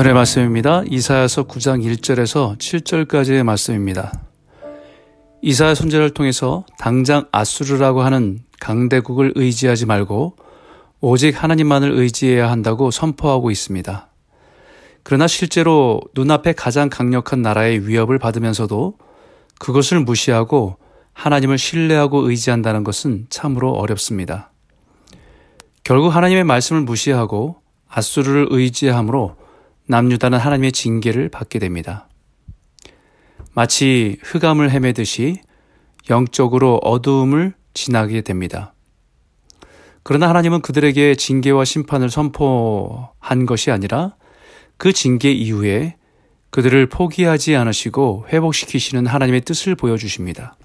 오늘의 말씀입니다. 이사야서 9장 1절에서 7절까지의 말씀입니다. 이사야 선제를 통해서 당장 아수르라고 하는 강대국을 의지하지 말고 오직 하나님만을 의지해야 한다고 선포하고 있습니다. 그러나 실제로 눈앞에 가장 강력한 나라의 위협을 받으면서도 그것을 무시하고 하나님을 신뢰하고 의지한다는 것은 참으로 어렵습니다. 결국 하나님의 말씀을 무시하고 아수르를 의지함으로 남유다는 하나님의 징계를 받게 됩니다. 마치 흑암을 헤매듯이 영적으로 어두움을 지나게 됩니다. 그러나 하나님은 그들에게 징계와 심판을 선포한 것이 아니라 그 징계 이후에 그들을 포기하지 않으시고 회복시키시는 하나님의 뜻을 보여주십니다.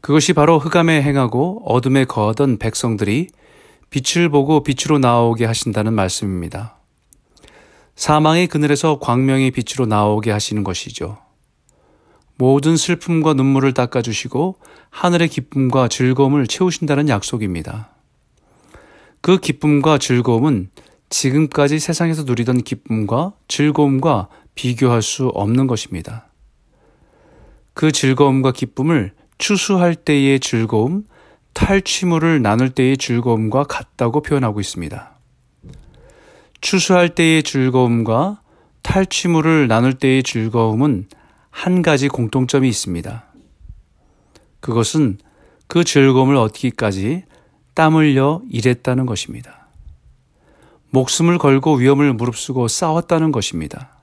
그것이 바로 흑암에 행하고 어둠에 거하던 백성들이 빛을 보고 빛으로 나오게 하신다는 말씀입니다. 사망의 그늘에서 광명의 빛으로 나오게 하시는 것이죠. 모든 슬픔과 눈물을 닦아주시고 하늘의 기쁨과 즐거움을 채우신다는 약속입니다. 그 기쁨과 즐거움은 지금까지 세상에서 누리던 기쁨과 즐거움과 비교할 수 없는 것입니다. 그 즐거움과 기쁨을 추수할 때의 즐거움, 탈취물을 나눌 때의 즐거움과 같다고 표현하고 있습니다. 추수할 때의 즐거움과 탈취물을 나눌 때의 즐거움은 한 가지 공통점이 있습니다. 그것은 그 즐거움을 얻기까지 땀 흘려 일했다는 것입니다. 목숨을 걸고 위험을 무릅쓰고 싸웠다는 것입니다.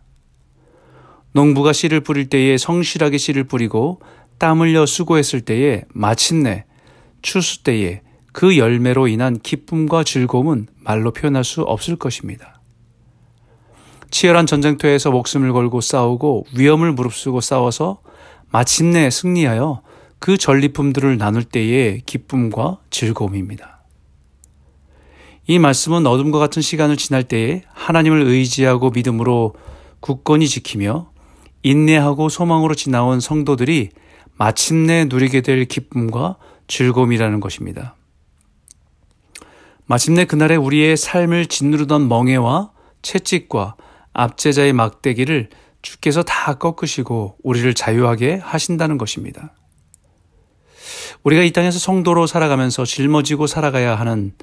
농부가 씨를 뿌릴 때에 성실하게 씨를 뿌리고 땀 흘려 수고했을 때에 마침내 추수 때에 그 열매로 인한 기쁨과 즐거움은 말로 표현할 수 없을 것입니다. 치열한 전쟁터에서 목숨을 걸고 싸우고 위험을 무릅쓰고 싸워서 마침내 승리하여 그 전리품들을 나눌 때의 기쁨과 즐거움입니다. 이 말씀은 어둠과 같은 시간을 지날 때에 하나님을 의지하고 믿음으로 굳건히 지키며 인내하고 소망으로 지나온 성도들이 마침내 누리게 될 기쁨과 즐거움이라는 것입니다. 마침내 그날에 우리의 삶을 짓누르던 멍해와 채찍과 압제자의 막대기를 주께서 다 꺾으시고 우리를 자유하게 하신다는 것입니다. 우리가 이 땅에서 성도로 살아가면서 짊어지고 살아가야 하는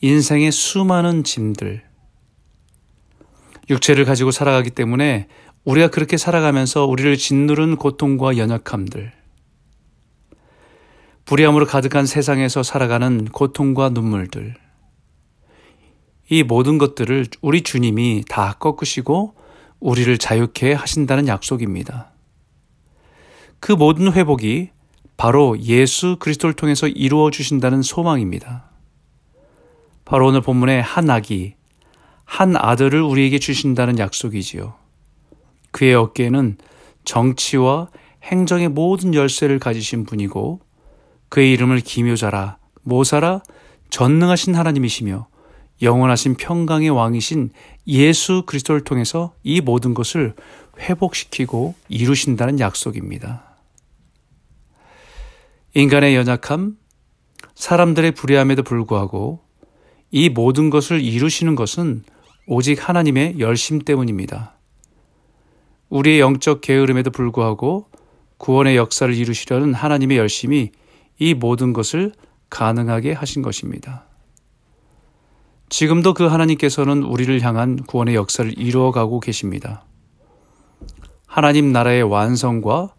인생의 수많은 짐들, 육체를 가지고 살아가기 때문에 우리가 그렇게 살아가면서 우리를 짓누른 고통과 연약함들, 불의함으로 가득한 세상에서 살아가는 고통과 눈물들, 이 모든 것들을 우리 주님이 다 꺾으시고 우리를 자유케 하신다는 약속입니다. 그 모든 회복이 바로 예수 그리스도를 통해서 이루어 주신다는 소망입니다. 바로 오늘 본문의 한 아기, 한 아들을 우리에게 주신다는 약속이지요. 그의 어깨에는 정치와 행정의 모든 열쇠를 가지신 분이고 그의 이름을 기묘자라, 모사라, 전능하신 하나님이시며 영원하신 평강의 왕이신 예수 그리스도를 통해서 이 모든 것을 회복시키고 이루신다는 약속입니다. 인간의 연약함, 사람들의 불의함에도 불구하고 이 모든 것을 이루시는 것은 오직 하나님의 열심 때문입니다. 우리의 영적 게으름에도 불구하고 구원의 역사를 이루시려는 하나님의 열심이 이 모든 것을 가능하게 하신 것입니다. 지금도 그 하나님께서는 우리를 향한 구원의 역사를 이루어가고 계십니다. 하나님 나라의 완성과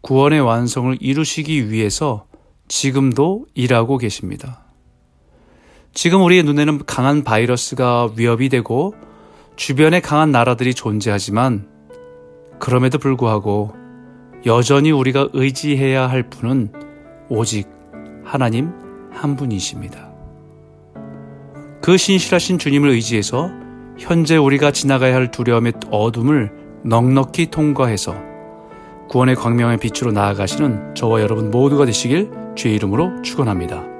구원의 완성을 이루시기 위해서 지금도 일하고 계십니다. 지금 우리의 눈에는 강한 바이러스가 위협이 되고 주변에 강한 나라들이 존재하지만 그럼에도 불구하고 여전히 우리가 의지해야 할 분은 오직 하나님 한 분이십니다. 그 신실하신 주님을 의지해서 현재 우리가 지나가야 할 두려움의 어둠을 넉넉히 통과해서 구원의 광명의 빛으로 나아가시는 저와 여러분 모두가 되시길 주의 이름으로 축원합니다.